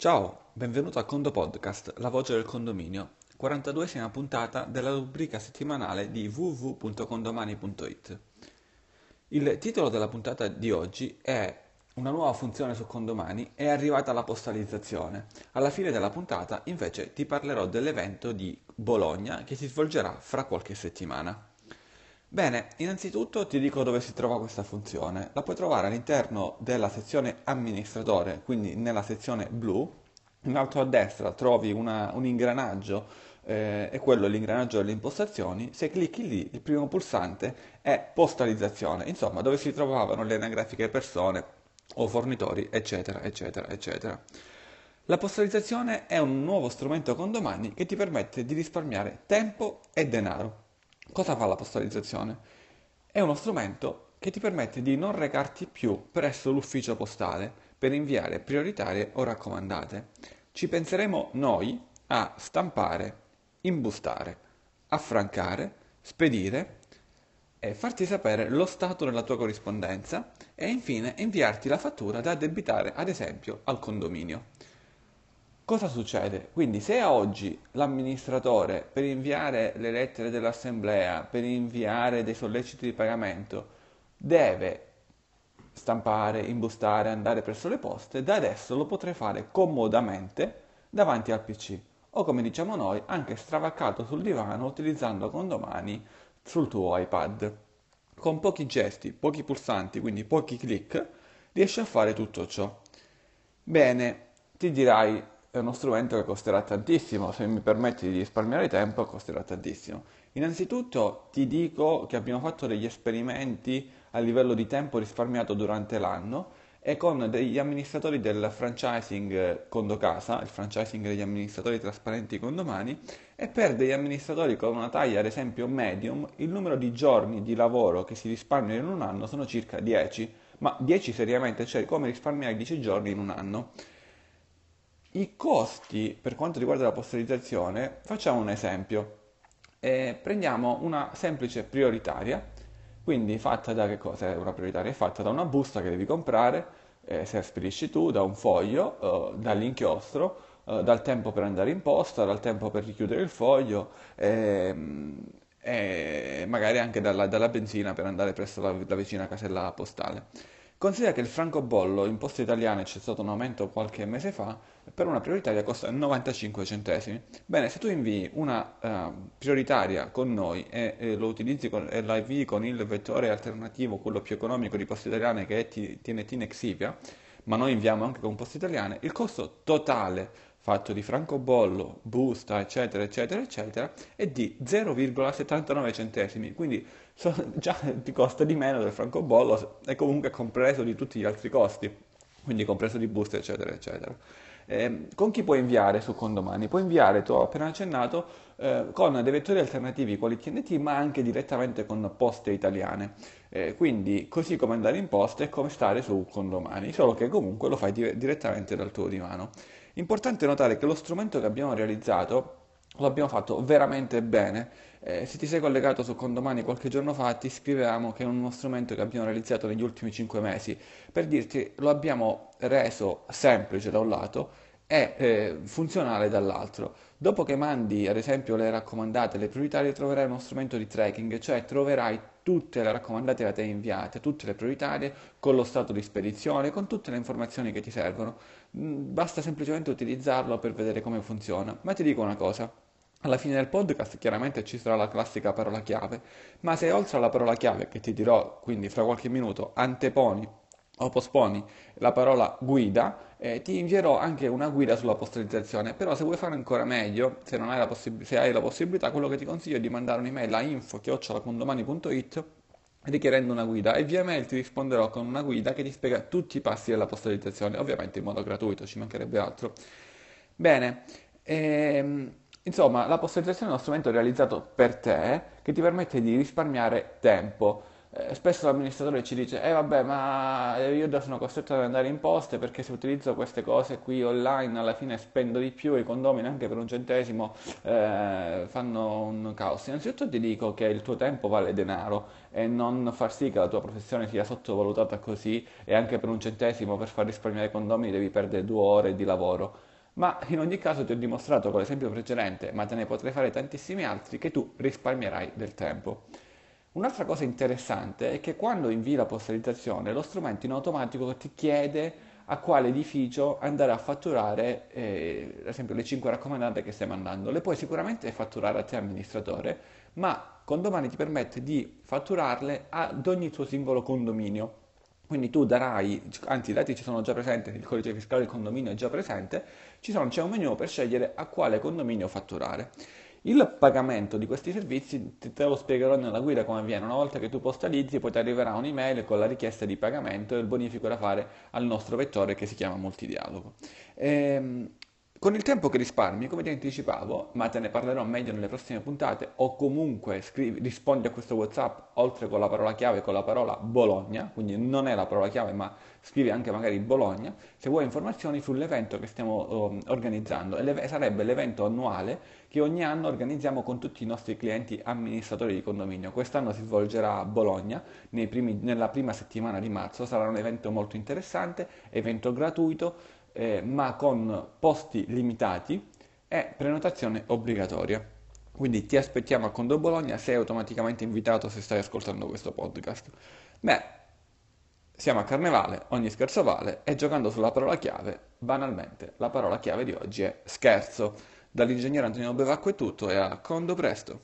Ciao, benvenuto a Condo Podcast, la voce del condominio, 42esima puntata della rubrica settimanale di www.condomani.it. Il titolo della puntata di oggi è Una nuova funzione su Condomani è arrivata la postalizzazione. Alla fine della puntata invece ti parlerò dell'evento di Bologna che si svolgerà fra qualche settimana. Bene, innanzitutto ti dico dove si trova questa funzione. La puoi trovare all'interno della sezione amministratore, quindi nella sezione blu. In alto a destra trovi una, un ingranaggio, eh, è quello l'ingranaggio delle impostazioni. Se clicchi lì, il primo pulsante è postalizzazione, insomma, dove si trovavano le anagrafiche persone o fornitori, eccetera, eccetera, eccetera. La postalizzazione è un nuovo strumento con domani che ti permette di risparmiare tempo e denaro. Cosa fa la postalizzazione? È uno strumento che ti permette di non recarti più presso l'ufficio postale per inviare prioritarie o raccomandate. Ci penseremo noi a stampare, imbustare, affrancare, spedire e farti sapere lo stato della tua corrispondenza e infine inviarti la fattura da addebitare ad esempio al condominio. Cosa succede? Quindi se oggi l'amministratore per inviare le lettere dell'assemblea, per inviare dei solleciti di pagamento, deve stampare, imbustare, andare presso le poste, da adesso lo potrei fare comodamente davanti al PC o come diciamo noi anche stravaccato sul divano utilizzando condomani sul tuo iPad. Con pochi gesti, pochi pulsanti, quindi pochi clic, riesci a fare tutto ciò. Bene, ti dirai è uno strumento che costerà tantissimo, se mi permetti di risparmiare tempo costerà tantissimo. Innanzitutto ti dico che abbiamo fatto degli esperimenti a livello di tempo risparmiato durante l'anno e con degli amministratori del franchising Condocasa, il franchising degli amministratori trasparenti condomani, e per degli amministratori con una taglia ad esempio medium, il numero di giorni di lavoro che si risparmiano in un anno sono circa 10, ma 10 seriamente, cioè come risparmiare 10 giorni in un anno. I costi per quanto riguarda la postalizzazione, facciamo un esempio. Eh, prendiamo una semplice prioritaria, quindi fatta da che cosa è una prioritaria? È fatta da una busta che devi comprare, eh, se spedisci tu, da un foglio, eh, dall'inchiostro, eh, dal tempo per andare in posta, dal tempo per richiudere il foglio ehm, e magari anche dalla, dalla, benzina per andare presso la, la vicina casella postale. Considera che il francobollo in poste italiane c'è stato un aumento qualche mese fa, per una prioritaria costa 95 centesimi. Bene, se tu invii una uh, prioritaria con noi e, e, lo utilizzi con, e la invii con il vettore alternativo, quello più economico di poste italiane che è TNT Nexivia, ma noi inviamo anche con poste italiane, il costo totale fatto di francobollo, busta, eccetera, eccetera, eccetera, è di 0,79 centesimi, quindi so, già ti costa di meno del francobollo e comunque compreso di tutti gli altri costi, quindi compreso di busta, eccetera, eccetera. Eh, con chi puoi inviare su Condomani? Puoi inviare, ti ho appena accennato, eh, con dei vettori alternativi quali TNT, ma anche direttamente con poste italiane. Eh, quindi, così come andare in posta è come stare su Condomani, solo che comunque lo fai di- direttamente dal tuo divano. Importante notare che lo strumento che abbiamo realizzato lo abbiamo fatto veramente bene. Eh, se ti sei collegato su Condomani qualche giorno fa, ti scrivevamo che è uno strumento che abbiamo realizzato negli ultimi 5 mesi. Per dirti, lo abbiamo reso semplice da un lato e eh, funzionale dall'altro. Dopo che mandi, ad esempio, le raccomandate, le prioritarie, troverai uno strumento di tracking, cioè troverai tutte le raccomandate da te inviate, tutte le prioritarie, con lo stato di spedizione, con tutte le informazioni che ti servono. Mm, basta semplicemente utilizzarlo per vedere come funziona. Ma ti dico una cosa. Alla fine del podcast chiaramente ci sarà la classica parola chiave, ma se oltre alla parola chiave che ti dirò, quindi fra qualche minuto, anteponi o posponi la parola guida, eh, ti invierò anche una guida sulla postalizzazione. Però se vuoi fare ancora meglio, se, hai la, se hai la possibilità, quello che ti consiglio è di mandare un'email a info-condomani.it richiedendo una guida e via mail ti risponderò con una guida che ti spiega tutti i passi della postalizzazione, ovviamente in modo gratuito, ci mancherebbe altro. Bene, ehm, insomma, la postalizzazione è uno strumento realizzato per te che ti permette di risparmiare tempo eh, spesso l'amministratore ci dice, eh vabbè, ma io sono costretto ad andare in poste perché se utilizzo queste cose qui online alla fine spendo di più, i condomini anche per un centesimo eh, fanno un caos. Innanzitutto ti dico che il tuo tempo vale denaro e non far sì che la tua professione sia sottovalutata così e anche per un centesimo per far risparmiare i condomini devi perdere due ore di lavoro. ma in ogni caso ti ho dimostrato con l'esempio precedente, ma te ne potrei fare tantissimi altri, che tu risparmierai del tempo. Un'altra cosa interessante è che quando invii la postalizzazione, lo strumento in automatico ti chiede a quale edificio andare a fatturare, eh, ad esempio, le 5 raccomandate che stai mandando. Le puoi sicuramente fatturare a te amministratore, ma Condomani ti permette di fatturarle ad ogni tuo singolo condominio. Quindi tu darai, anzi i dati ci sono già presenti, il codice fiscale del condominio è già presente, sono, c'è un menu per scegliere a quale condominio fatturare. Il pagamento di questi servizi te lo spiegherò nella guida come avviene. Una volta che tu postalizzi poi ti arriverà un'email con la richiesta di pagamento e il bonifico da fare al nostro vettore che si chiama multidialogo. Ehm, con il tempo che risparmi, come ti anticipavo, ma te ne parlerò meglio nelle prossime puntate, o comunque scrivi, rispondi a questo WhatsApp oltre con la parola chiave con la parola Bologna, quindi non è la parola chiave, ma scrivi anche magari Bologna, se vuoi informazioni sull'evento che stiamo um, organizzando. E sarebbe l'evento annuale che ogni anno organizziamo con tutti i nostri clienti amministratori di condominio. Quest'anno si svolgerà a Bologna primi, nella prima settimana di marzo, sarà un evento molto interessante, evento gratuito eh, ma con posti limitati e prenotazione obbligatoria. Quindi ti aspettiamo a Condo Bologna, sei automaticamente invitato se stai ascoltando questo podcast. Beh, siamo a Carnevale, ogni scherzo vale e giocando sulla parola chiave, banalmente, la parola chiave di oggi è scherzo. Dall'ingegnere Antonio Bevacco è tutto e a Condo presto!